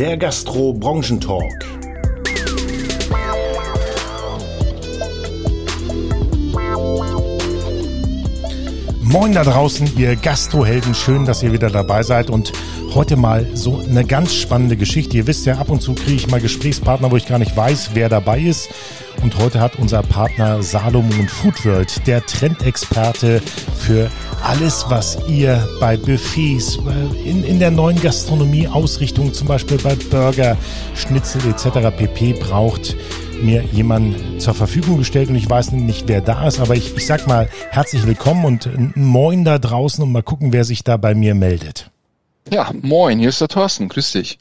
der Gastro-Branchentalk. Moin da draußen, ihr Gastrohelden, schön, dass ihr wieder dabei seid und heute mal so eine ganz spannende Geschichte. Ihr wisst ja, ab und zu kriege ich mal Gesprächspartner, wo ich gar nicht weiß, wer dabei ist. Und heute hat unser Partner Salomon Foodworld, der Trendexperte für alles, was ihr bei Buffets, äh, in, in der neuen Gastronomie Ausrichtung, zum Beispiel bei Burger, Schnitzel etc. pp. braucht, mir jemand zur Verfügung gestellt und ich weiß nicht, wer da ist, aber ich, ich sag mal herzlich willkommen und moin da draußen und mal gucken, wer sich da bei mir meldet. Ja, moin, hier ist der Thorsten, grüß dich.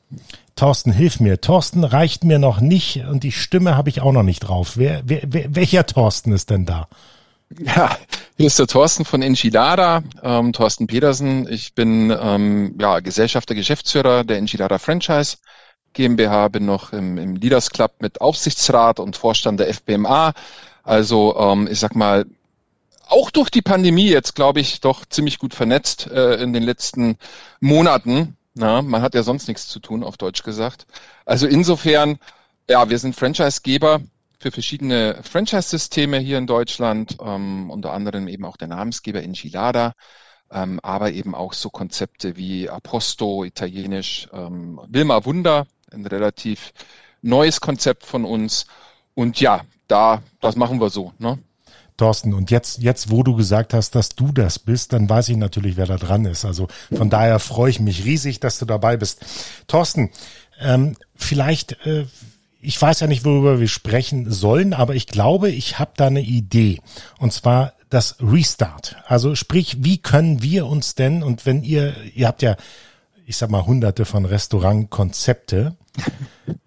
Thorsten, hilf mir. Thorsten reicht mir noch nicht und die Stimme habe ich auch noch nicht drauf. Wer, wer, wer, welcher Thorsten ist denn da? Ja, hier ist der Thorsten von Enchilada, ähm, Thorsten Petersen. Ich bin ähm, ja, Gesellschafter, Geschäftsführer der Enchilada Franchise GmbH, bin noch im, im Leaders Club mit Aufsichtsrat und Vorstand der FBMA. Also ähm, ich sag mal, auch durch die Pandemie jetzt, glaube ich, doch ziemlich gut vernetzt äh, in den letzten Monaten. Na, man hat ja sonst nichts zu tun, auf Deutsch gesagt. Also insofern, ja, wir sind Franchisegeber für verschiedene Franchise-Systeme hier in Deutschland, ähm, unter anderem eben auch der Namensgeber Enchilada, ähm, aber eben auch so Konzepte wie Aposto, italienisch, ähm, Wilma Wunder, ein relativ neues Konzept von uns. Und ja, da, das machen wir so. Ne? Thorsten, und jetzt, jetzt, wo du gesagt hast, dass du das bist, dann weiß ich natürlich, wer da dran ist. Also von daher freue ich mich riesig, dass du dabei bist. Thorsten, ähm, vielleicht, äh, ich weiß ja nicht, worüber wir sprechen sollen, aber ich glaube, ich habe da eine Idee. Und zwar das Restart. Also sprich, wie können wir uns denn, und wenn ihr, ihr habt ja, ich sag mal, hunderte von Restaurantkonzepte,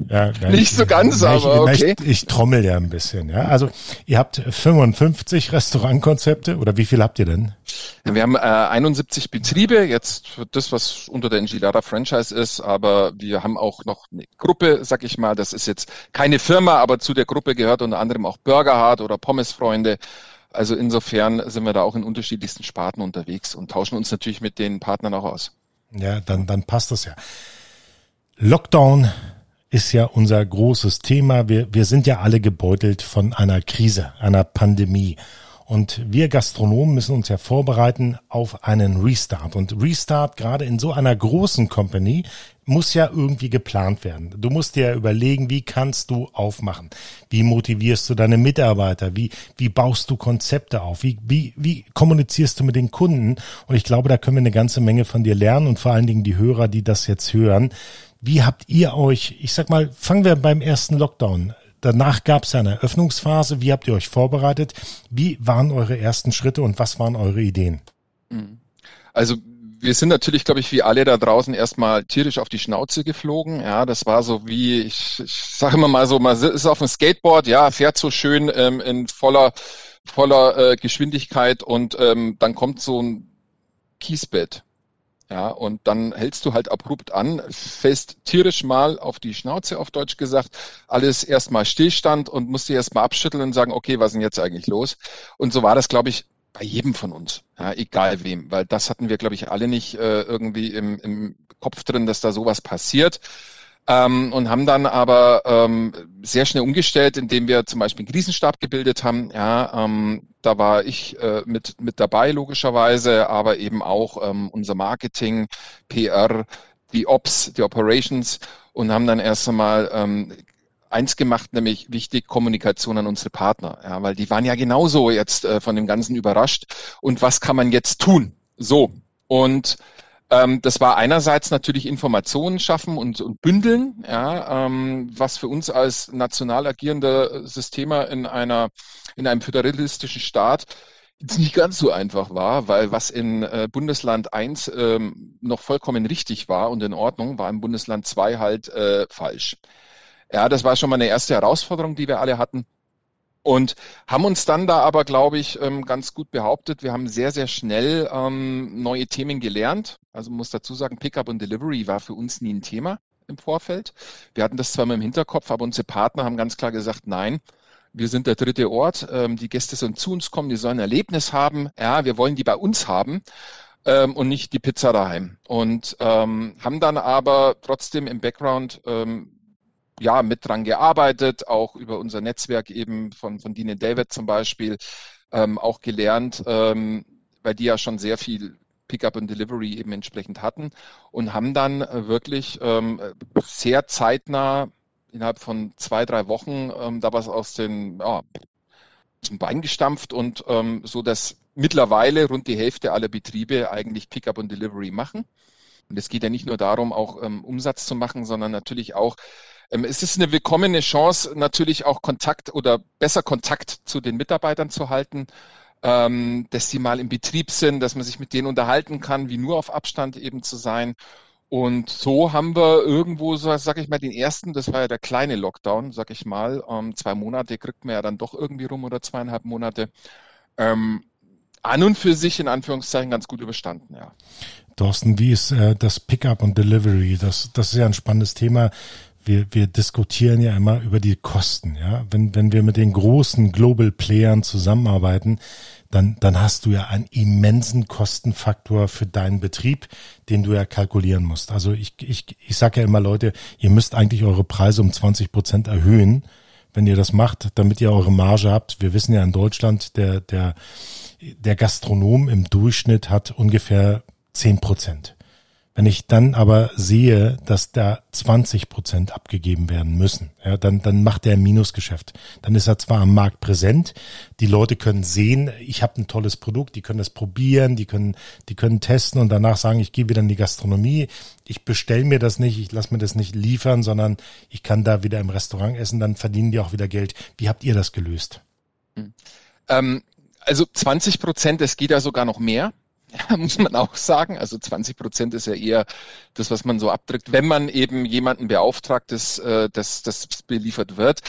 ja, nicht so ganz, ich, aber okay. Ich, ich, trommel ja ein bisschen. Ja, also ihr habt 55 Restaurantkonzepte oder wie viel habt ihr denn? Wir haben äh, 71 Betriebe jetzt für das, was unter der Enchilada Franchise ist, aber wir haben auch noch eine Gruppe, sag ich mal. Das ist jetzt keine Firma, aber zu der Gruppe gehört unter anderem auch Burgerhard oder Pommesfreunde. Also insofern sind wir da auch in unterschiedlichsten Sparten unterwegs und tauschen uns natürlich mit den Partnern auch aus. Ja, dann, dann passt das ja. Lockdown ist ja unser großes Thema. Wir, wir sind ja alle gebeutelt von einer Krise, einer Pandemie. Und wir Gastronomen müssen uns ja vorbereiten auf einen Restart. Und Restart gerade in so einer großen Company muss ja irgendwie geplant werden. Du musst dir ja überlegen, wie kannst du aufmachen? Wie motivierst du deine Mitarbeiter? Wie, wie baust du Konzepte auf? Wie, wie, wie kommunizierst du mit den Kunden? Und ich glaube, da können wir eine ganze Menge von dir lernen und vor allen Dingen die Hörer, die das jetzt hören. Wie habt ihr euch, ich sag mal, fangen wir beim ersten Lockdown. Danach gab es eine Eröffnungsphase. Wie habt ihr euch vorbereitet? Wie waren eure ersten Schritte und was waren eure Ideen? Mhm. Also wir sind natürlich, glaube ich, wie alle da draußen erstmal tierisch auf die Schnauze geflogen. Ja, das war so wie, ich, ich sage immer mal so, man ist auf dem Skateboard, ja, fährt so schön ähm, in voller voller äh, Geschwindigkeit und ähm, dann kommt so ein Kiesbett. Ja, und dann hältst du halt abrupt an, fällst tierisch mal auf die Schnauze, auf Deutsch gesagt, alles erstmal Stillstand und musst dir erstmal abschütteln und sagen, okay, was ist denn jetzt eigentlich los? Und so war das, glaube ich, bei jedem von uns, ja, egal wem, weil das hatten wir, glaube ich, alle nicht äh, irgendwie im, im Kopf drin, dass da sowas passiert ähm, und haben dann aber ähm, sehr schnell umgestellt, indem wir zum Beispiel einen Krisenstab gebildet haben. Ja, ähm, da war ich äh, mit, mit dabei logischerweise, aber eben auch ähm, unser Marketing, PR, die Ops, die Operations und haben dann erst einmal ähm, eins gemacht, nämlich wichtig Kommunikation an unsere Partner, ja, weil die waren ja genauso jetzt äh, von dem Ganzen überrascht. Und was kann man jetzt tun? So. Und das war einerseits natürlich Informationen schaffen und, und bündeln, ja, ähm, was für uns als national agierender Systemer in einer in einem föderalistischen Staat jetzt nicht ganz so einfach war, weil was in äh, Bundesland 1 ähm, noch vollkommen richtig war und in Ordnung, war im Bundesland 2 halt äh, falsch. Ja, das war schon mal eine erste Herausforderung, die wir alle hatten. Und haben uns dann da aber, glaube ich, ähm, ganz gut behauptet. Wir haben sehr, sehr schnell ähm, neue Themen gelernt. Also muss dazu sagen, Pickup und Delivery war für uns nie ein Thema im Vorfeld. Wir hatten das zwar mal im Hinterkopf, aber unsere Partner haben ganz klar gesagt, nein, wir sind der dritte Ort. Ähm, die Gäste sollen zu uns kommen, die sollen ein Erlebnis haben. Ja, wir wollen die bei uns haben. und nicht die Pizza daheim. Und ähm, haben dann aber trotzdem im Background ähm, ja mit dran gearbeitet, auch über unser Netzwerk eben von, von Dean David zum Beispiel, ähm, auch gelernt, ähm, weil die ja schon sehr viel Pickup und Delivery eben entsprechend hatten und haben dann äh, wirklich ähm, sehr zeitnah innerhalb von zwei, drei Wochen ähm, da was aus den ja, zum Bein gestampft und ähm, so, dass mittlerweile rund die Hälfte aller Betriebe eigentlich Pickup und Delivery machen. Und es geht ja nicht nur darum, auch ähm, Umsatz zu machen, sondern natürlich auch, es ist eine willkommene Chance, natürlich auch Kontakt oder besser Kontakt zu den Mitarbeitern zu halten, ähm, dass sie mal im Betrieb sind, dass man sich mit denen unterhalten kann, wie nur auf Abstand eben zu sein. Und so haben wir irgendwo, sag ich mal, den ersten, das war ja der kleine Lockdown, sag ich mal, ähm, zwei Monate kriegt man ja dann doch irgendwie rum oder zweieinhalb Monate. Ähm, an und für sich in Anführungszeichen ganz gut überstanden, ja. Thorsten, wie ist äh, das Pickup und Delivery? Das, das ist ja ein spannendes Thema. Wir, wir diskutieren ja immer über die Kosten, ja. Wenn, wenn wir mit den großen Global Playern zusammenarbeiten, dann, dann hast du ja einen immensen Kostenfaktor für deinen Betrieb, den du ja kalkulieren musst. Also ich, ich, ich sage ja immer, Leute, ihr müsst eigentlich eure Preise um 20 Prozent erhöhen, wenn ihr das macht, damit ihr eure Marge habt. Wir wissen ja in Deutschland, der, der, der Gastronom im Durchschnitt hat ungefähr zehn Prozent. Wenn ich dann aber sehe, dass da 20 Prozent abgegeben werden müssen, ja, dann, dann macht er ein Minusgeschäft. Dann ist er zwar am Markt präsent, die Leute können sehen, ich habe ein tolles Produkt, die können das probieren, die können, die können testen und danach sagen, ich gehe wieder in die Gastronomie, ich bestelle mir das nicht, ich lasse mir das nicht liefern, sondern ich kann da wieder im Restaurant essen, dann verdienen die auch wieder Geld. Wie habt ihr das gelöst? Hm. Ähm, also 20 Prozent, es geht ja sogar noch mehr. Ja, muss man auch sagen. Also 20 Prozent ist ja eher das, was man so abdrückt, wenn man eben jemanden beauftragt, dass, äh, dass das beliefert wird.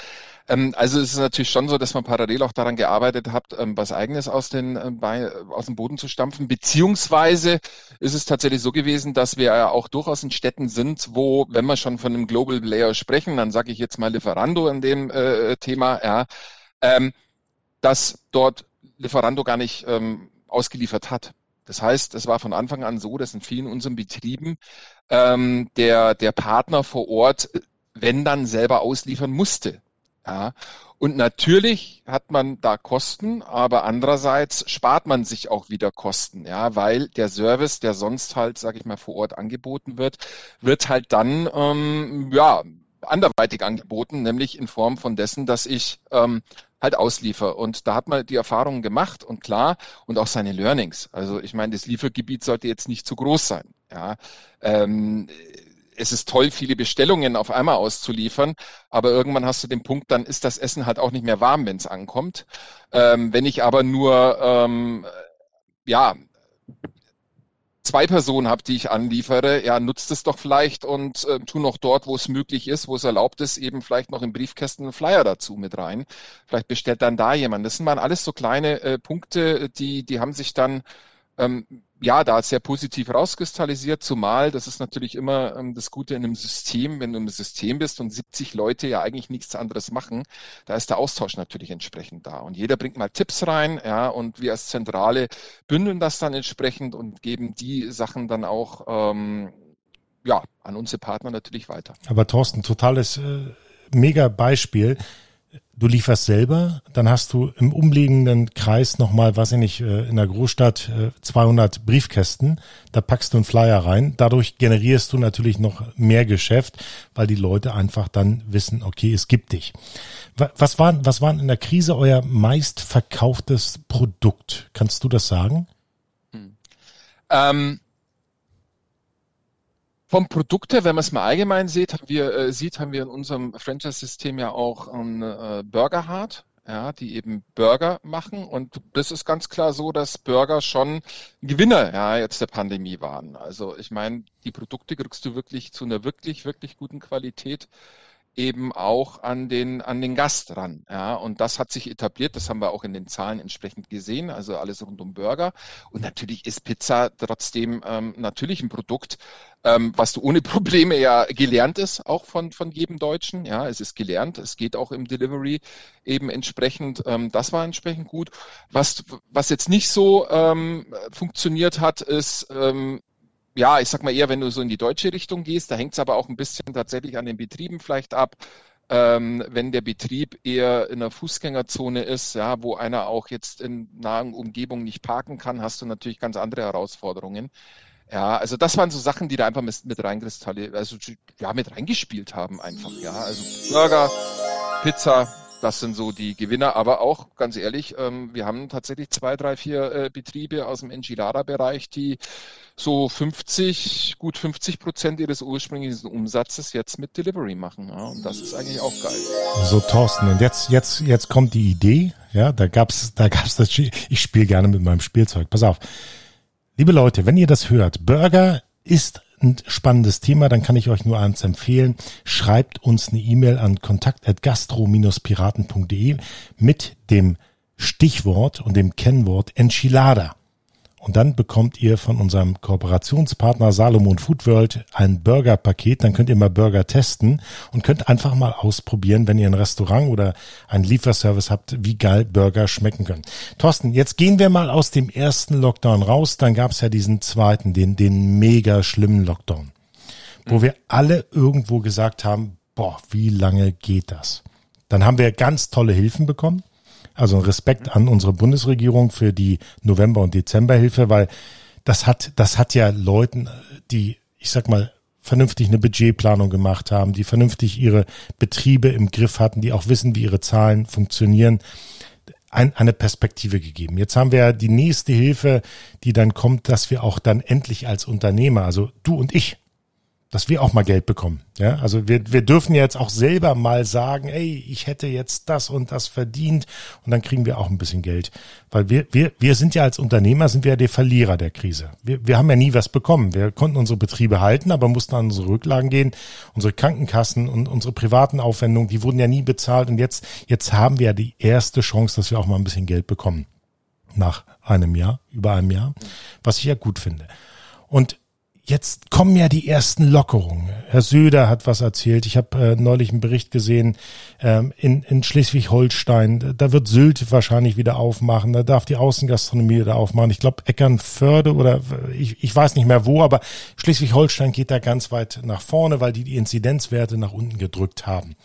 Ähm, also es ist natürlich schon so, dass man parallel auch daran gearbeitet hat, ähm, was Eigenes aus, den, äh, aus dem Boden zu stampfen. Beziehungsweise ist es tatsächlich so gewesen, dass wir ja auch durchaus in Städten sind, wo, wenn wir schon von einem Global Player sprechen, dann sage ich jetzt mal Lieferando in dem äh, Thema, ja, ähm, dass dort Lieferando gar nicht ähm, ausgeliefert hat. Das heißt, es war von Anfang an so, dass in vielen unseren Betrieben ähm, der, der Partner vor Ort, wenn dann selber ausliefern musste. Ja. Und natürlich hat man da Kosten, aber andererseits spart man sich auch wieder Kosten, ja, weil der Service, der sonst halt, sage ich mal, vor Ort angeboten wird, wird halt dann ähm, ja anderweitig angeboten, nämlich in Form von dessen, dass ich ähm, halt ausliefer. Und da hat man die Erfahrungen gemacht und klar und auch seine Learnings. Also ich meine, das Liefergebiet sollte jetzt nicht zu groß sein. Ja, ähm, es ist toll, viele Bestellungen auf einmal auszuliefern, aber irgendwann hast du den Punkt, dann ist das Essen halt auch nicht mehr warm, wenn es ankommt. Ähm, wenn ich aber nur ähm, ja zwei Personen habe, die ich anliefere, ja, nutzt es doch vielleicht und äh, tu noch dort, wo es möglich ist, wo es erlaubt ist, eben vielleicht noch im Briefkästen einen Flyer dazu mit rein. Vielleicht bestellt dann da jemand. Das sind mal alles so kleine äh, Punkte, die, die haben sich dann ähm, ja, da sehr positiv rauskristallisiert, zumal das ist natürlich immer ähm, das Gute in einem System, wenn du im System bist und 70 Leute ja eigentlich nichts anderes machen, da ist der Austausch natürlich entsprechend da. Und jeder bringt mal Tipps rein, ja, und wir als Zentrale bündeln das dann entsprechend und geben die Sachen dann auch ähm, ja, an unsere Partner natürlich weiter. Aber Thorsten, totales äh, mega Beispiel du lieferst selber, dann hast du im umliegenden Kreis nochmal, weiß ich nicht, äh, in der Großstadt 200 äh, Briefkästen, da packst du einen Flyer rein, dadurch generierst du natürlich noch mehr Geschäft, weil die Leute einfach dann wissen, okay, es gibt dich. Was war, was war in der Krise euer meistverkauftes Produkt? Kannst du das sagen? Hm. Ähm vom Produkt her, wenn man es mal allgemein sieht, haben wir, äh, sieht, haben wir in unserem Franchise-System ja auch ein äh, Burger Hard, ja, die eben Burger machen. Und das ist ganz klar so, dass Burger schon Gewinner ja, jetzt der Pandemie waren. Also ich meine, die Produkte kriegst du wirklich zu einer wirklich, wirklich guten Qualität eben auch an den, an den Gast ran. Ja, und das hat sich etabliert. Das haben wir auch in den Zahlen entsprechend gesehen. Also alles rund um Burger. Und natürlich ist Pizza trotzdem ähm, natürlich ein Produkt, ähm, was du ohne Probleme ja gelernt ist, auch von, von jedem Deutschen. Ja, es ist gelernt. Es geht auch im Delivery eben entsprechend. Ähm, das war entsprechend gut. Was, was jetzt nicht so ähm, funktioniert hat, ist, ähm, ja, ich sag mal eher, wenn du so in die deutsche Richtung gehst, da hängt es aber auch ein bisschen tatsächlich an den Betrieben vielleicht ab. Ähm, wenn der Betrieb eher in einer Fußgängerzone ist, ja, wo einer auch jetzt in nahen Umgebung nicht parken kann, hast du natürlich ganz andere Herausforderungen. Ja, also das waren so Sachen, die da einfach mit, mit reinkristallisiert, also ja, mit reingespielt haben einfach, ja. Also Burger, Pizza, das sind so die Gewinner. Aber auch, ganz ehrlich, ähm, wir haben tatsächlich zwei, drei, vier äh, Betriebe aus dem Enchilada-Bereich, die so 50, gut 50 Prozent ihres ursprünglichen Umsatzes jetzt mit Delivery machen. Ja, und das ist eigentlich auch geil. So, Thorsten, und jetzt, jetzt, jetzt kommt die Idee. Ja, da gab's, da gab's das. Ich spiele gerne mit meinem Spielzeug. Pass auf. Liebe Leute, wenn ihr das hört, Burger ist ein spannendes Thema, dann kann ich euch nur eins empfehlen. Schreibt uns eine E-Mail an kontakt.gastro-piraten.de mit dem Stichwort und dem Kennwort Enchilada. Und dann bekommt ihr von unserem Kooperationspartner Salomon Food World ein Burger-Paket. Dann könnt ihr mal Burger testen und könnt einfach mal ausprobieren, wenn ihr ein Restaurant oder ein Lieferservice habt, wie geil Burger schmecken können. Thorsten, jetzt gehen wir mal aus dem ersten Lockdown raus. Dann gab es ja diesen zweiten, den, den mega schlimmen Lockdown, wo wir alle irgendwo gesagt haben, boah, wie lange geht das? Dann haben wir ganz tolle Hilfen bekommen. Also Respekt an unsere Bundesregierung für die November- und Dezemberhilfe, weil das hat, das hat ja Leuten, die, ich sag mal, vernünftig eine Budgetplanung gemacht haben, die vernünftig ihre Betriebe im Griff hatten, die auch wissen, wie ihre Zahlen funktionieren, ein, eine Perspektive gegeben. Jetzt haben wir ja die nächste Hilfe, die dann kommt, dass wir auch dann endlich als Unternehmer, also du und ich, dass wir auch mal Geld bekommen. Ja, also wir, wir dürfen jetzt auch selber mal sagen, ey, ich hätte jetzt das und das verdient und dann kriegen wir auch ein bisschen Geld. Weil wir, wir, wir sind ja als Unternehmer, sind wir ja die Verlierer der Krise. Wir, wir haben ja nie was bekommen. Wir konnten unsere Betriebe halten, aber mussten an unsere Rücklagen gehen. Unsere Krankenkassen und unsere privaten Aufwendungen, die wurden ja nie bezahlt und jetzt, jetzt haben wir ja die erste Chance, dass wir auch mal ein bisschen Geld bekommen. Nach einem Jahr, über einem Jahr, was ich ja gut finde. Und jetzt kommen ja die ersten Lockerungen. Herr Söder hat was erzählt. Ich habe äh, neulich einen Bericht gesehen ähm, in, in Schleswig-Holstein. Da wird Sylt wahrscheinlich wieder aufmachen. Da darf die Außengastronomie wieder aufmachen. Ich glaube Eckernförde oder ich, ich weiß nicht mehr wo, aber Schleswig-Holstein geht da ganz weit nach vorne, weil die die Inzidenzwerte nach unten gedrückt haben.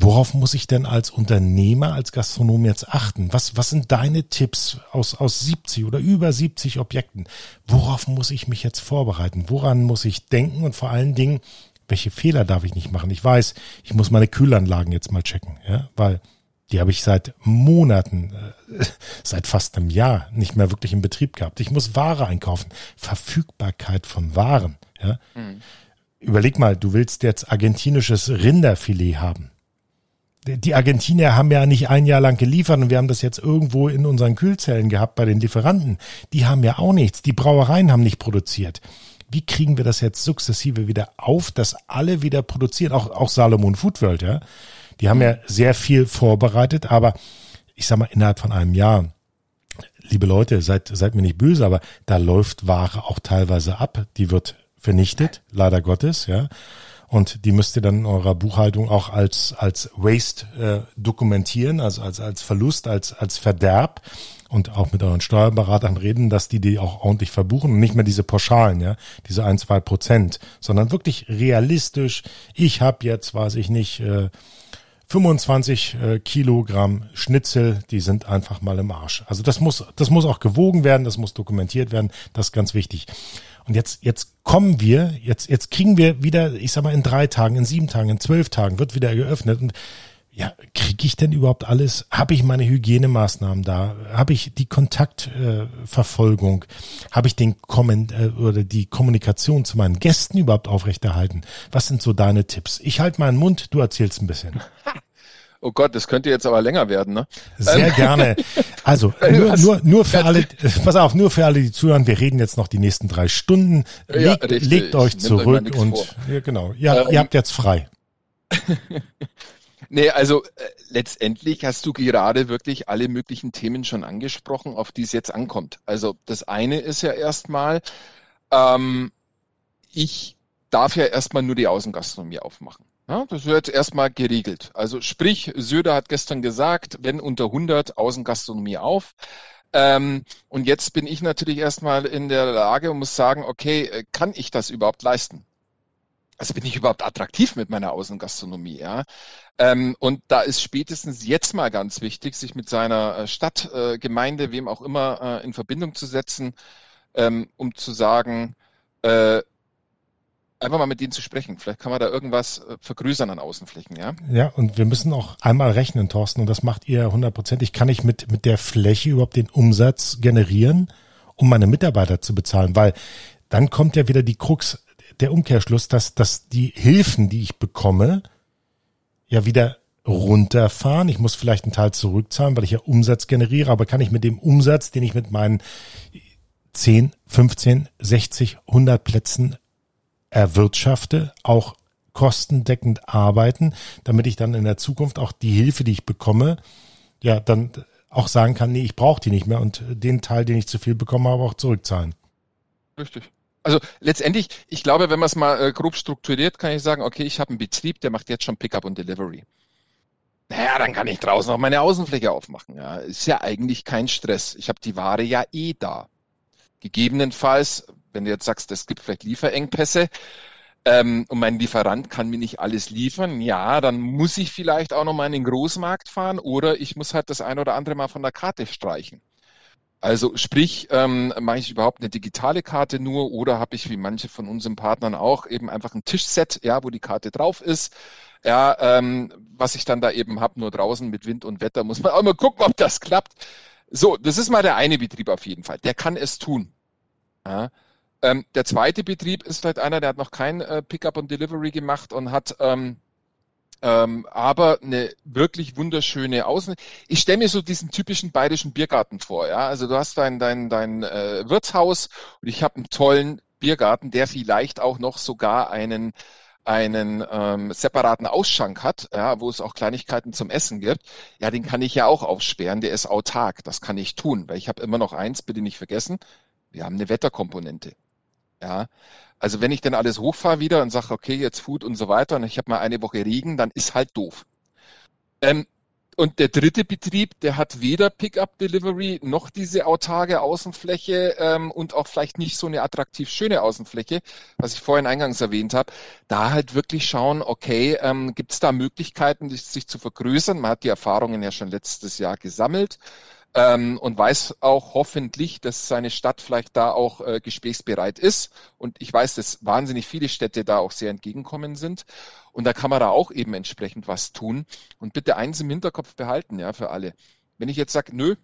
Worauf muss ich denn als Unternehmer, als Gastronom jetzt achten? Was, was sind deine Tipps aus, aus 70 oder über 70 Objekten? Worauf muss ich mich jetzt vorbereiten? Woran muss ich denken? Und vor allen Dingen, welche Fehler darf ich nicht machen? Ich weiß, ich muss meine Kühlanlagen jetzt mal checken, ja, weil die habe ich seit Monaten, äh, seit fast einem Jahr nicht mehr wirklich in Betrieb gehabt. Ich muss Ware einkaufen. Verfügbarkeit von Waren, ja. Mhm. Überleg mal, du willst jetzt argentinisches Rinderfilet haben die Argentinier haben ja nicht ein Jahr lang geliefert und wir haben das jetzt irgendwo in unseren Kühlzellen gehabt bei den Lieferanten. Die haben ja auch nichts. Die Brauereien haben nicht produziert. Wie kriegen wir das jetzt sukzessive wieder auf, dass alle wieder produzieren? Auch, auch Salomon Food World, ja. Die haben ja sehr viel vorbereitet, aber ich sag mal, innerhalb von einem Jahr, liebe Leute, seid, seid mir nicht böse, aber da läuft Ware auch teilweise ab. Die wird vernichtet, leider Gottes, ja. Und die müsst ihr dann in eurer Buchhaltung auch als, als Waste äh, dokumentieren, also als, als Verlust, als, als Verderb und auch mit euren Steuerberatern reden, dass die die auch ordentlich verbuchen und nicht mehr diese Pauschalen, ja, diese ein, zwei Prozent, sondern wirklich realistisch. Ich habe jetzt, weiß ich nicht, äh, 25 äh, Kilogramm Schnitzel, die sind einfach mal im Arsch. Also das muss, das muss auch gewogen werden, das muss dokumentiert werden, das ist ganz wichtig. Und jetzt, jetzt kommen wir, jetzt, jetzt kriegen wir wieder, ich sag mal, in drei Tagen, in sieben Tagen, in zwölf Tagen wird wieder geöffnet. Und ja, kriege ich denn überhaupt alles? Habe ich meine Hygienemaßnahmen da? Habe ich die Kontaktverfolgung? Äh, Habe ich den Komment äh, oder die Kommunikation zu meinen Gästen überhaupt aufrechterhalten? Was sind so deine Tipps? Ich halte meinen Mund, du erzählst ein bisschen. Oh Gott, das könnte jetzt aber länger werden, ne? Sehr ähm, gerne. Also nur, nur, nur für alle, pass auf, nur für alle, die zuhören, wir reden jetzt noch die nächsten drei Stunden. Legt, ja, legt euch zurück euch und ja, genau. Ja, ähm, ihr habt jetzt frei. nee, also äh, letztendlich hast du gerade wirklich alle möglichen Themen schon angesprochen, auf die es jetzt ankommt. Also das eine ist ja erstmal, ähm, ich darf ja erstmal nur die Außengastronomie aufmachen. Ja, das wird erstmal geregelt. Also sprich, Söder hat gestern gesagt, wenn unter 100 Außengastronomie auf. Ähm, und jetzt bin ich natürlich erstmal in der Lage und muss sagen, okay, äh, kann ich das überhaupt leisten? Also bin ich überhaupt attraktiv mit meiner Außengastronomie, ja? Ähm, und da ist spätestens jetzt mal ganz wichtig, sich mit seiner äh, Stadt, äh, Gemeinde, wem auch immer, äh, in Verbindung zu setzen, ähm, um zu sagen, äh, einfach mal mit denen zu sprechen. Vielleicht kann man da irgendwas äh, vergrößern an Außenflächen, ja? Ja, und wir müssen auch einmal rechnen, Thorsten, und das macht ihr hundertprozentig. Kann ich mit, mit der Fläche überhaupt den Umsatz generieren, um meine Mitarbeiter zu bezahlen? Weil dann kommt ja wieder die Krux, der Umkehrschluss, dass, dass die Hilfen, die ich bekomme, ja wieder runterfahren. Ich muss vielleicht einen Teil zurückzahlen, weil ich ja Umsatz generiere, aber kann ich mit dem Umsatz, den ich mit meinen 10, 15, 60, 100 Plätzen erwirtschafte, auch kostendeckend arbeiten, damit ich dann in der Zukunft auch die Hilfe, die ich bekomme, ja, dann auch sagen kann, nee, ich brauche die nicht mehr und den Teil, den ich zu viel bekomme, aber auch zurückzahlen. Richtig. Also letztendlich, ich glaube, wenn man es mal äh, grob strukturiert, kann ich sagen, okay, ich habe einen Betrieb, der macht jetzt schon Pickup und Delivery. Naja, dann kann ich draußen auch meine Außenfläche aufmachen. Ja, ist ja eigentlich kein Stress. Ich habe die Ware ja eh da. Gegebenenfalls wenn du jetzt sagst, es gibt vielleicht Lieferengpässe ähm, und mein Lieferant kann mir nicht alles liefern, ja, dann muss ich vielleicht auch noch mal in den Großmarkt fahren oder ich muss halt das ein oder andere mal von der Karte streichen. Also sprich, ähm, mache ich überhaupt eine digitale Karte nur oder habe ich wie manche von unseren Partnern auch eben einfach ein Tischset, ja, wo die Karte drauf ist. Ja, ähm, was ich dann da eben habe, nur draußen mit Wind und Wetter, muss man auch mal gucken, ob das klappt. So, das ist mal der eine Betrieb auf jeden Fall. Der kann es tun. Ja. Ähm, der zweite Betrieb ist vielleicht einer, der hat noch kein äh, Pickup und Delivery gemacht und hat ähm, ähm, aber eine wirklich wunderschöne Außen. Ich stelle mir so diesen typischen bayerischen Biergarten vor. Ja, also du hast dein dein dein äh, Wirtshaus und ich habe einen tollen Biergarten, der vielleicht auch noch sogar einen einen ähm, separaten Ausschank hat, ja, wo es auch Kleinigkeiten zum Essen gibt, ja, den kann ich ja auch aufsperren, der ist autark, das kann ich tun, weil ich habe immer noch eins, bitte nicht vergessen, wir haben eine Wetterkomponente. Ja, also wenn ich dann alles hochfahre wieder und sage, okay, jetzt Food und so weiter und ich habe mal eine Woche Regen, dann ist halt doof. Ähm, und der dritte Betrieb, der hat weder Pickup Delivery noch diese autarke Außenfläche ähm, und auch vielleicht nicht so eine attraktiv schöne Außenfläche, was ich vorhin eingangs erwähnt habe. Da halt wirklich schauen, okay, ähm, gibt es da Möglichkeiten, sich zu vergrößern? Man hat die Erfahrungen ja schon letztes Jahr gesammelt ähm, und weiß auch hoffentlich, dass seine Stadt vielleicht da auch äh, gesprächsbereit ist. Und ich weiß, dass wahnsinnig viele Städte da auch sehr entgegenkommen sind. Und da kann man da auch eben entsprechend was tun. Und bitte eins im Hinterkopf behalten, ja, für alle. Wenn ich jetzt sage, nö,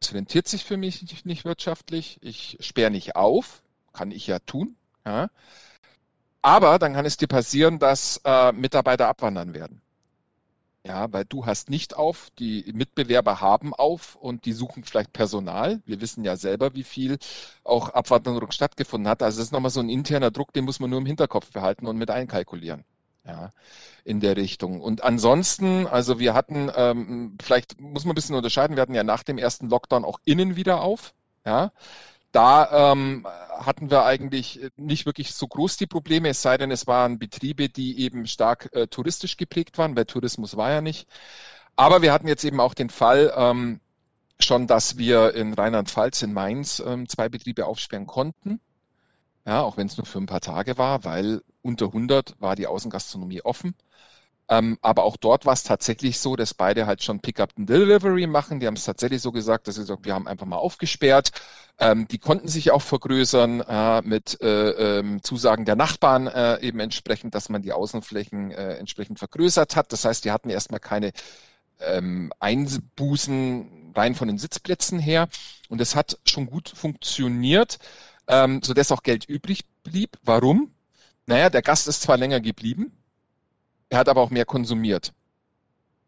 es rentiert sich für mich nicht, nicht wirtschaftlich, ich sperre nicht auf, kann ich ja tun, ja. Aber dann kann es dir passieren, dass äh, Mitarbeiter abwandern werden. Ja, weil du hast nicht auf, die Mitbewerber haben auf und die suchen vielleicht Personal. Wir wissen ja selber, wie viel auch Abwanderung stattgefunden hat. Also das ist nochmal so ein interner Druck, den muss man nur im Hinterkopf behalten und mit einkalkulieren. Ja, in der Richtung. Und ansonsten, also wir hatten, ähm, vielleicht muss man ein bisschen unterscheiden, wir hatten ja nach dem ersten Lockdown auch innen wieder auf. Ja, da ähm, hatten wir eigentlich nicht wirklich so groß die Probleme, es sei denn, es waren Betriebe, die eben stark äh, touristisch geprägt waren, weil Tourismus war ja nicht. Aber wir hatten jetzt eben auch den Fall ähm, schon, dass wir in Rheinland-Pfalz, in Mainz ähm, zwei Betriebe aufsperren konnten. Ja, auch wenn es nur für ein paar Tage war, weil unter 100 war die Außengastronomie offen. Ähm, aber auch dort war es tatsächlich so, dass beide halt schon Pickup and Delivery machen. Die haben es tatsächlich so gesagt, dass sie sagen, wir haben einfach mal aufgesperrt. Ähm, die konnten sich auch vergrößern äh, mit äh, ähm, Zusagen der Nachbarn äh, eben entsprechend, dass man die Außenflächen äh, entsprechend vergrößert hat. Das heißt, die hatten erstmal keine ähm, Einbußen rein von den Sitzplätzen her. Und es hat schon gut funktioniert, ähm, sodass auch Geld übrig blieb. Warum? Naja, der Gast ist zwar länger geblieben, er hat aber auch mehr konsumiert.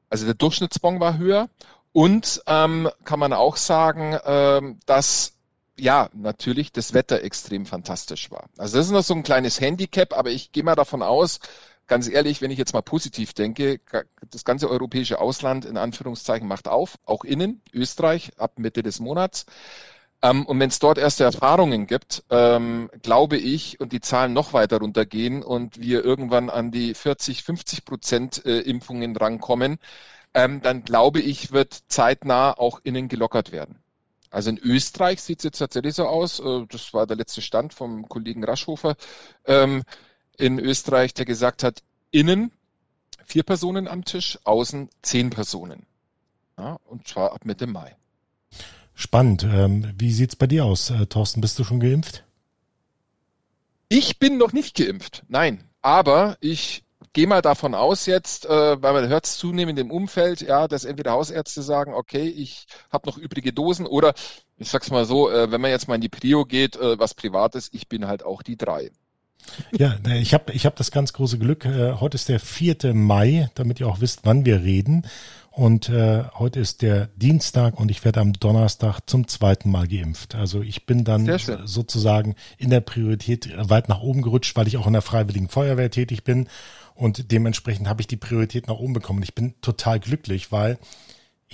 Also der Durchschnittsbon war höher und ähm, kann man auch sagen, ähm, dass ja natürlich das Wetter extrem fantastisch war. Also das ist noch so ein kleines Handicap, aber ich gehe mal davon aus, ganz ehrlich, wenn ich jetzt mal positiv denke, das ganze europäische Ausland in Anführungszeichen macht auf, auch innen, Österreich ab Mitte des Monats. Ähm, und wenn es dort erste Erfahrungen gibt, ähm, glaube ich, und die Zahlen noch weiter runtergehen und wir irgendwann an die 40, 50 Prozent äh, Impfungen rankommen, ähm, dann glaube ich, wird zeitnah auch innen gelockert werden. Also in Österreich sieht es jetzt tatsächlich so aus, äh, das war der letzte Stand vom Kollegen Raschhofer ähm, in Österreich, der gesagt hat, innen vier Personen am Tisch, außen zehn Personen. Ja, und zwar ab Mitte Mai. Spannend. Ähm, wie sieht's bei dir aus, äh, Thorsten? Bist du schon geimpft? Ich bin noch nicht geimpft, nein. Aber ich gehe mal davon aus jetzt, äh, weil man hört es zunehmend im Umfeld, ja, dass entweder Hausärzte sagen, okay, ich habe noch übrige Dosen oder ich sag's mal so, äh, wenn man jetzt mal in die Prio geht, äh, was Privates, ich bin halt auch die drei. Ja, ich habe ich hab das ganz große Glück. Äh, heute ist der 4. Mai, damit ihr auch wisst, wann wir reden. Und äh, heute ist der Dienstag und ich werde am Donnerstag zum zweiten Mal geimpft. Also ich bin dann sozusagen in der Priorität weit nach oben gerutscht, weil ich auch in der Freiwilligen Feuerwehr tätig bin. Und dementsprechend habe ich die Priorität nach oben bekommen. Ich bin total glücklich, weil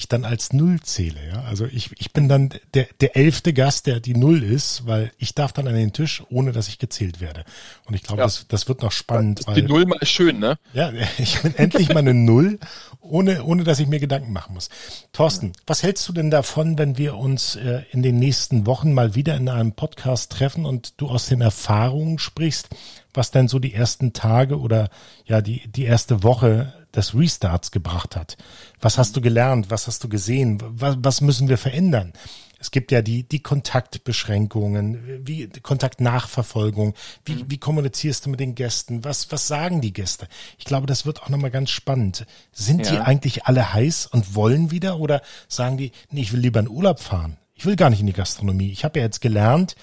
ich dann als Null zähle. Ja? Also ich, ich bin dann der, der elfte Gast, der die Null ist, weil ich darf dann an den Tisch, ohne dass ich gezählt werde. Und ich glaube, ja. das, das wird noch spannend. Weil, die Null mal schön, ne? Ja, ich bin endlich mal eine Null, ohne, ohne dass ich mir Gedanken machen muss. Thorsten, was hältst du denn davon, wenn wir uns äh, in den nächsten Wochen mal wieder in einem Podcast treffen und du aus den Erfahrungen sprichst, was denn so die ersten Tage oder ja die, die erste Woche des Restarts gebracht hat. Was hast du gelernt? Was hast du gesehen? Was, was müssen wir verändern? Es gibt ja die, die Kontaktbeschränkungen, wie Kontaktnachverfolgung. Wie, mhm. wie kommunizierst du mit den Gästen? Was, was sagen die Gäste? Ich glaube, das wird auch nochmal ganz spannend. Sind ja. die eigentlich alle heiß und wollen wieder oder sagen die, nee, ich will lieber in Urlaub fahren? Ich will gar nicht in die Gastronomie. Ich habe ja jetzt gelernt,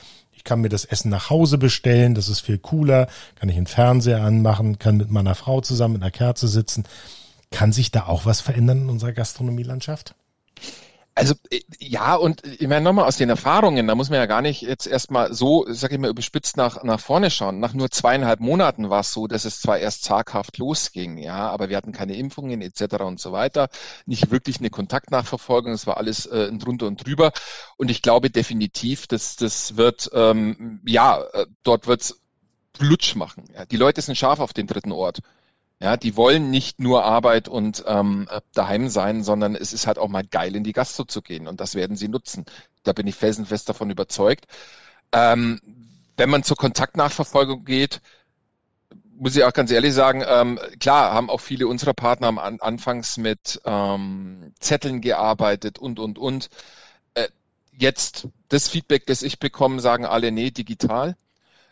kann mir das Essen nach Hause bestellen, das ist viel cooler, kann ich einen Fernseher anmachen, kann mit meiner Frau zusammen mit einer Kerze sitzen. Kann sich da auch was verändern in unserer Gastronomielandschaft? Also äh, ja, und ich meine nochmal aus den Erfahrungen, da muss man ja gar nicht jetzt erstmal so, sag ich mal, überspitzt nach, nach vorne schauen. Nach nur zweieinhalb Monaten war es so, dass es zwar erst zaghaft losging, ja, aber wir hatten keine Impfungen etc. und so weiter, nicht wirklich eine Kontaktnachverfolgung, es war alles äh, drunter und drüber. Und ich glaube definitiv, dass das wird, ähm, ja, äh, dort wird's Blutsch machen. Ja. Die Leute sind scharf auf den dritten Ort. Ja, die wollen nicht nur Arbeit und ähm, daheim sein, sondern es ist halt auch mal geil, in die Gastro zu gehen und das werden sie nutzen. Da bin ich felsenfest davon überzeugt. Ähm, wenn man zur Kontaktnachverfolgung geht, muss ich auch ganz ehrlich sagen, ähm, klar haben auch viele unserer Partner am an, anfangs mit ähm, Zetteln gearbeitet und und und. Äh, jetzt das Feedback, das ich bekomme, sagen alle, nee, digital.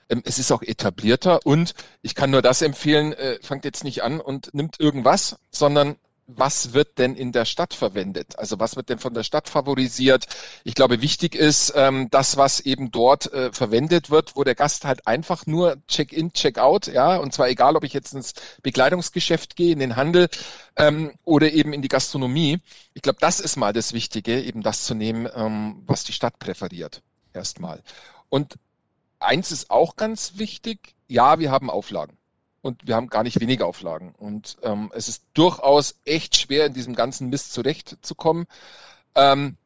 Ähm, es ist auch etablierter und ich kann nur das empfehlen, äh, fangt jetzt nicht an und nimmt irgendwas, sondern was wird denn in der Stadt verwendet? Also was wird denn von der Stadt favorisiert? Ich glaube, wichtig ist ähm, das, was eben dort äh, verwendet wird, wo der Gast halt einfach nur Check-in, Check-out, ja, und zwar egal, ob ich jetzt ins Bekleidungsgeschäft gehe, in den Handel ähm, oder eben in die Gastronomie. Ich glaube, das ist mal das Wichtige, eben das zu nehmen, ähm, was die Stadt präferiert. Erstmal. Und eins ist auch ganz wichtig, ja, wir haben Auflagen. Und wir haben gar nicht wenige Auflagen. Und ähm, es ist durchaus echt schwer, in diesem ganzen Mist zurechtzukommen. Ähm,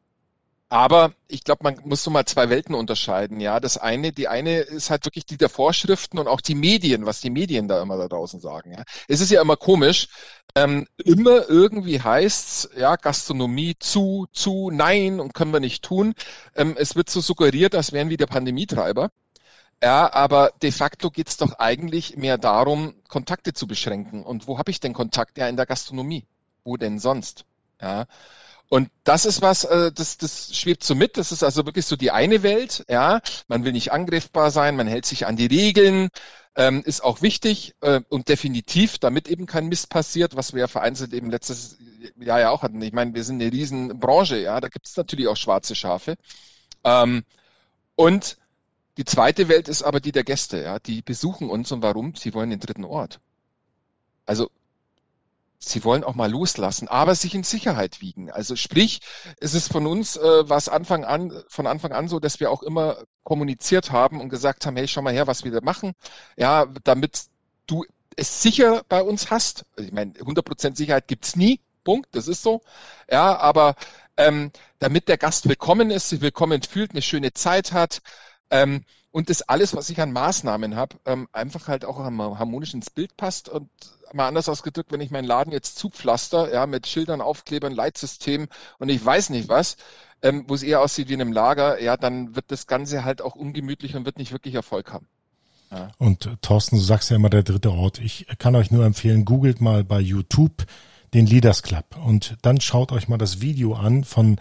aber ich glaube, man muss so mal zwei Welten unterscheiden. Ja, das eine, die eine ist halt wirklich die der Vorschriften und auch die Medien, was die Medien da immer da draußen sagen. Ja, es ist ja immer komisch. Ähm, immer irgendwie heißt's, ja, Gastronomie zu, zu, nein und können wir nicht tun. Ähm, es wird so suggeriert, als wären wir der Pandemietreiber. Ja, aber de facto geht's doch eigentlich mehr darum, Kontakte zu beschränken. Und wo habe ich denn Kontakt? Ja, in der Gastronomie. Wo denn sonst? Ja. Und das ist was, äh, das, das schwebt so mit. Das ist also wirklich so die eine Welt. Ja, man will nicht angreifbar sein, man hält sich an die Regeln, ähm, ist auch wichtig äh, und definitiv, damit eben kein Mist passiert, was wir ja vereinzelt eben letztes Jahr ja auch hatten. Ich meine, wir sind eine riesen Branche, ja, da gibt es natürlich auch schwarze Schafe. Ähm, und die zweite Welt ist aber die der Gäste, ja. Die besuchen uns und warum? Sie wollen den dritten Ort. Also, sie wollen auch mal loslassen, aber sich in Sicherheit wiegen. Also sprich, es ist von uns äh, was Anfang an, von Anfang an so, dass wir auch immer kommuniziert haben und gesagt haben, hey, schau mal her, was wir da machen. Ja, damit du es sicher bei uns hast. Ich meine, 100% Sicherheit gibt's nie. Punkt, das ist so. Ja, aber ähm, damit der Gast willkommen ist, sich willkommen fühlt, eine schöne Zeit hat ähm, und das alles, was ich an Maßnahmen habe, ähm, einfach halt auch harmonisch ins Bild passt und mal anders ausgedrückt, wenn ich meinen Laden jetzt zupflaster, ja, mit Schildern, Aufklebern, Leitsystem und ich weiß nicht was, ähm, wo es eher aussieht wie in einem Lager, ja, dann wird das Ganze halt auch ungemütlich und wird nicht wirklich Erfolg haben. Ja. Und Thorsten, du sagst ja immer der dritte Ort. Ich kann euch nur empfehlen, googelt mal bei YouTube den Leaders Club und dann schaut euch mal das Video an von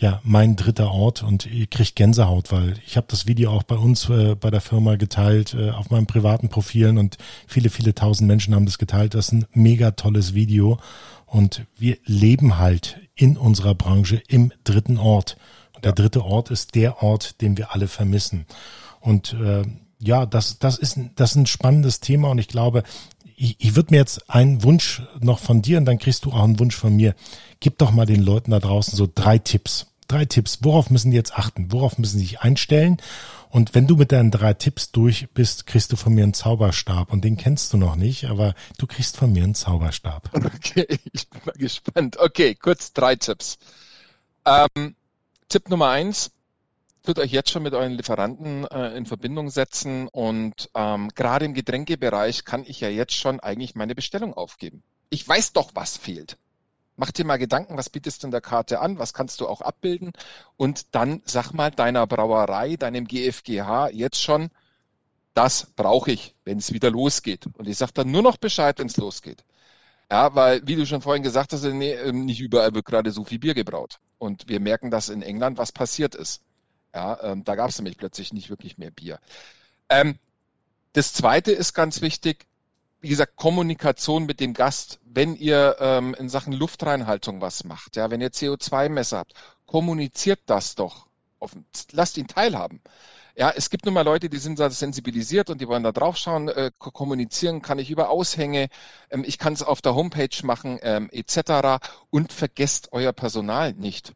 ja mein dritter Ort und ihr kriegt Gänsehaut, weil ich habe das Video auch bei uns äh, bei der Firma geteilt äh, auf meinen privaten Profilen und viele viele tausend Menschen haben das geteilt. Das ist ein mega tolles Video und wir leben halt in unserer Branche im dritten Ort. Und der dritte Ort ist der Ort, den wir alle vermissen. Und äh, ja, das, das, ist, das ist ein spannendes Thema und ich glaube, ich, ich würde mir jetzt einen Wunsch noch von dir und dann kriegst du auch einen Wunsch von mir. Gib doch mal den Leuten da draußen so drei Tipps. Drei Tipps. Worauf müssen die jetzt achten? Worauf müssen sie sich einstellen? Und wenn du mit deinen drei Tipps durch bist, kriegst du von mir einen Zauberstab. Und den kennst du noch nicht, aber du kriegst von mir einen Zauberstab. Okay, ich bin mal gespannt. Okay, kurz drei Tipps. Ähm, Tipp Nummer eins, tut euch jetzt schon mit euren Lieferanten äh, in Verbindung setzen und ähm, gerade im Getränkebereich kann ich ja jetzt schon eigentlich meine Bestellung aufgeben. Ich weiß doch, was fehlt. Mach dir mal Gedanken, was bietest du in der Karte an, was kannst du auch abbilden und dann sag mal deiner Brauerei, deinem GFGH jetzt schon, das brauche ich, wenn es wieder losgeht. Und ich sage dann nur noch Bescheid, wenn es losgeht. Ja, weil, wie du schon vorhin gesagt hast, nee, ähm, nicht überall wird gerade so viel Bier gebraut. Und wir merken, dass in England was passiert ist. Ja, ähm, da gab es nämlich plötzlich nicht wirklich mehr Bier. Ähm, das Zweite ist ganz wichtig, wie gesagt, Kommunikation mit dem Gast. Wenn ihr ähm, in Sachen Luftreinhaltung was macht, ja, wenn ihr CO2-Messer habt, kommuniziert das doch. Offen. Lasst ihn teilhaben. Ja, es gibt nun mal Leute, die sind sensibilisiert und die wollen da drauf schauen, äh, kommunizieren kann ich über Aushänge, ähm, ich kann es auf der Homepage machen, ähm, etc. Und vergesst euer Personal nicht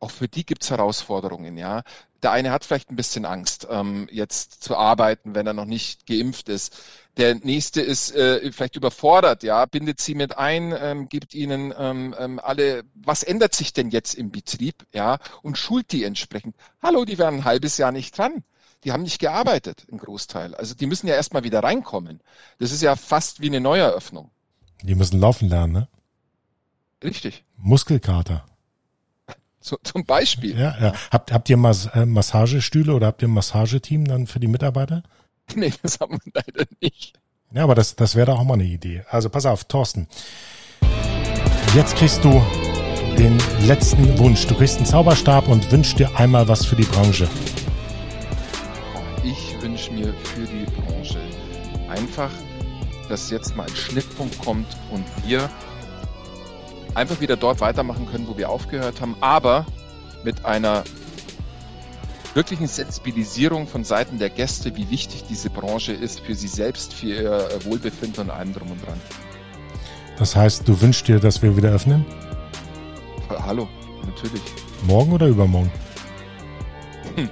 auch für die gibt's Herausforderungen, ja. Der eine hat vielleicht ein bisschen Angst, ähm, jetzt zu arbeiten, wenn er noch nicht geimpft ist. Der nächste ist äh, vielleicht überfordert, ja, bindet sie mit ein, ähm, gibt ihnen ähm, ähm, alle, was ändert sich denn jetzt im Betrieb, ja, und schult die entsprechend. Hallo, die werden ein halbes Jahr nicht dran. Die haben nicht gearbeitet, im Großteil. Also die müssen ja erstmal wieder reinkommen. Das ist ja fast wie eine Neueröffnung. Die müssen laufen lernen, ne? Richtig. Muskelkater. So, zum Beispiel. Ja, ja. Habt, habt ihr Mas äh, Massagestühle oder habt ihr ein Massageteam dann für die Mitarbeiter? Nee, das haben wir leider nicht. Ja, aber das, das wäre doch auch mal eine Idee. Also pass auf, Thorsten. Jetzt kriegst du den letzten Wunsch. Du kriegst einen Zauberstab und wünschst dir einmal was für die Branche. Ich wünsche mir für die Branche einfach, dass jetzt mal ein Schnittpunkt kommt und wir einfach wieder dort weitermachen können, wo wir aufgehört haben, aber mit einer wirklichen Sensibilisierung von Seiten der Gäste, wie wichtig diese Branche ist für sie selbst, für ihr Wohlbefinden und allem drum und dran. Das heißt, du wünschst dir, dass wir wieder öffnen? Hallo, natürlich. Morgen oder übermorgen? Hm.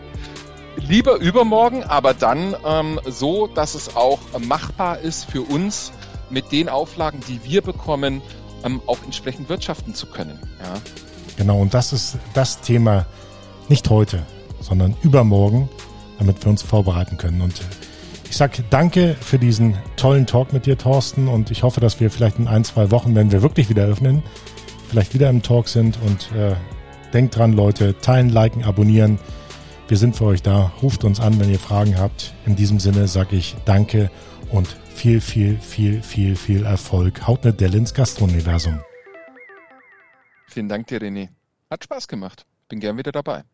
Lieber übermorgen, aber dann ähm, so, dass es auch machbar ist für uns mit den Auflagen, die wir bekommen, ähm, auch entsprechend wirtschaften zu können. Ja. Genau, und das ist das Thema nicht heute, sondern übermorgen, damit wir uns vorbereiten können. Und ich sage danke für diesen tollen Talk mit dir, Thorsten, und ich hoffe, dass wir vielleicht in ein, zwei Wochen, wenn wir wirklich wieder öffnen, vielleicht wieder im Talk sind. Und äh, denkt dran, Leute, teilen, liken, abonnieren. Wir sind für euch da. Ruft uns an, wenn ihr Fragen habt. In diesem Sinne sage ich danke und viel, viel, viel, viel, viel Erfolg. Haut eine Delle ins Gastro-Universum. Vielen Dank dir, René. Hat Spaß gemacht. Bin gern wieder dabei.